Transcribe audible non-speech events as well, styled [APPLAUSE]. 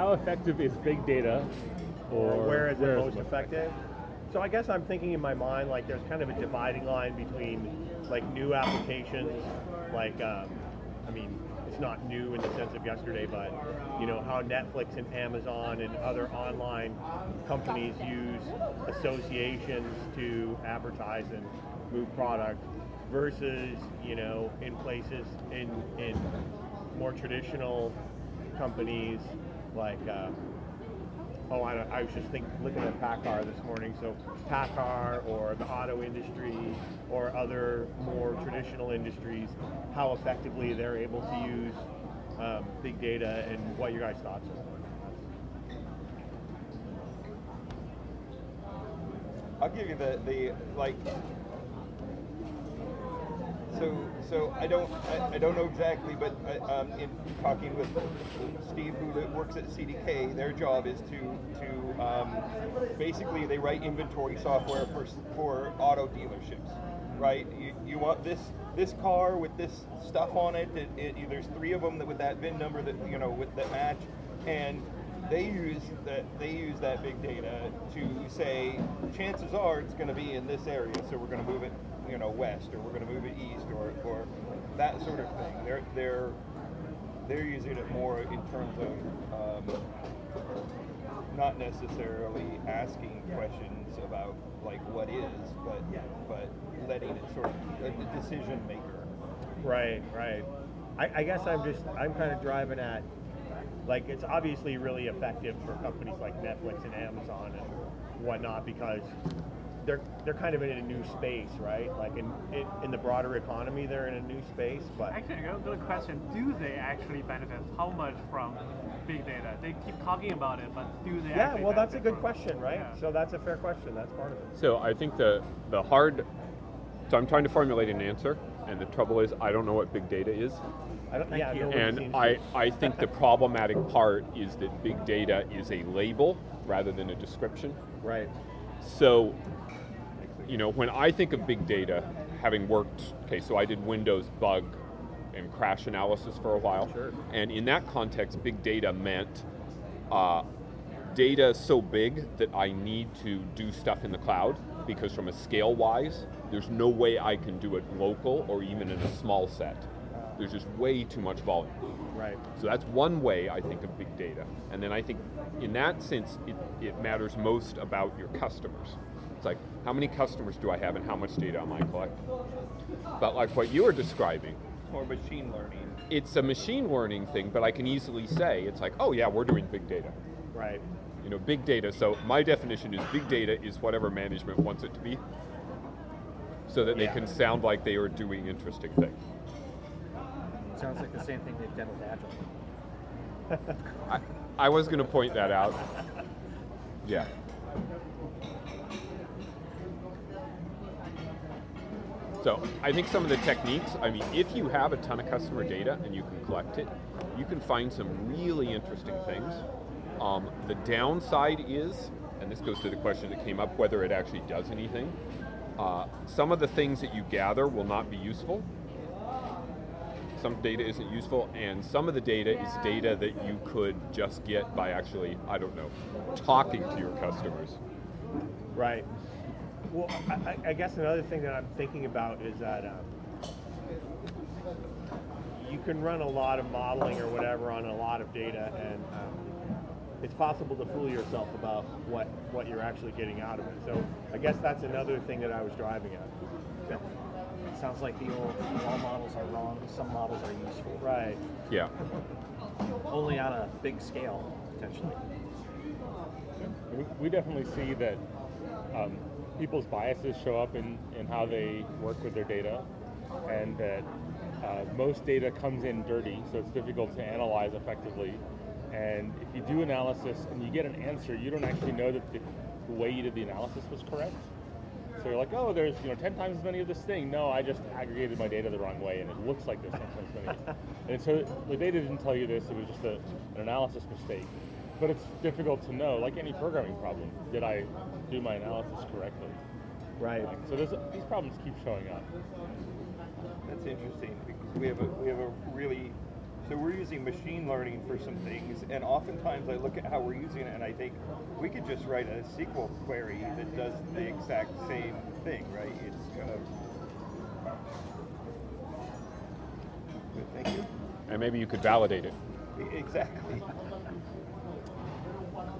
how effective is big data, or, or where is it most most effective? So I guess I'm thinking in my mind like there's kind of a dividing line between like new applications, like um, I mean it's not new in the sense of yesterday, but you know how Netflix and Amazon and other online companies use associations to advertise and move product versus you know in places in in more traditional companies like. Uh, oh, I, I was just think, looking at PACCAR this morning. So PACCAR or the auto industry or other more traditional industries, how effectively they're able to use um, big data and what your guys' thoughts are. On that. I'll give you the, the like. So so I don't I, I don't know exactly, but I, um, in talking with Steve, who works at CDK, their job is to to um, basically they write inventory software for for auto dealerships, right? You, you want this this car with this stuff on it. It, it. There's three of them that with that VIN number that you know with that match, and they use that they use that big data to say chances are it's going to be in this area, so we're going to move it, you know, west, or we're going to move it east, or, or that sort of thing. They're they're they're using it more in terms of um, not necessarily asking questions about like what is, but but letting it sort of the decision maker. Right, right. I, I guess I'm just I'm kind of driving at like it's obviously really effective for companies like Netflix and Amazon and whatnot because they're they're kind of in a new space, right? Like in in, in the broader economy, they're in a new space, but Actually, I got a good question. Do they actually benefit? How much from big data? They keep talking about it, but do they yeah, actually well, that's a good from- question, right? Yeah. So that's a fair question. That's part of it. So I think the the hard. So I'm trying to formulate an answer, and the trouble is I don't know what big data is, I don't, Thank yeah, you. no and I. I think the problematic part is that big data is a label rather than a description. right. So, you know, when I think of big data, having worked, okay, so I did Windows bug and crash analysis for a while. Sure. And in that context, big data meant uh, data so big that I need to do stuff in the cloud because from a scale wise, there's no way I can do it local or even in a small set. There's just way too much volume. Right. So that's one way I think of big data. And then I think in that sense, it, it matters most about your customers. It's like, how many customers do I have and how much data am I collecting? But like what you were describing, more machine learning. it's a machine learning thing, but I can easily say, it's like, oh yeah, we're doing big data. Right. You know, big data. So my definition is big data is whatever management wants it to be so that Yeah. they can sound like they are doing interesting things. Sounds like the same thing they've done with Agile. I, I was going to point that out. Yeah. So I think some of the techniques, I mean, if you have a ton of customer data and you can collect it, you can find some really interesting things. Um, the downside is, and this goes to the question that came up, whether it actually does anything. Uh, some of the things that you gather will not be useful. Some data isn't useful, and some of the data is data that you could just get by actually, I don't know, talking to your customers. Right. Well, I, I- guess another thing that I'm thinking about is that um, you can run a lot of modeling or whatever on a lot of data, and um, it's possible to fool yourself about what what you're actually getting out of it. So I guess that's another thing that I was driving at. Sounds like the old all models are wrong, some models are useful. Right. Yeah. [LAUGHS] Only on a big scale, potentially. We, we definitely see that um, people's biases show up in, in how they work with their data, and that uh, most data comes in dirty, so it's difficult to analyze effectively. And if you do analysis and you get an answer, you don't actually know that the, the way you did the analysis was correct. So you're like, oh, there's you know 10 times as many of this thing. No, I just aggregated my data the wrong way, and it looks like there's 10 times as many. [LAUGHS] and so the data didn't tell you this; it was just a, an analysis mistake. But it's difficult to know, like any programming problem. Did I do my analysis correctly? Right. Like, so there's, these problems keep showing up. That's interesting because we have a we have a really So we're using machine learning for some things, and oftentimes I look at how we're using it, and I think we could just write a SQL query that does the exact same thing, right? It's kind of. Good, thank you. And maybe you could validate it. Exactly. [LAUGHS]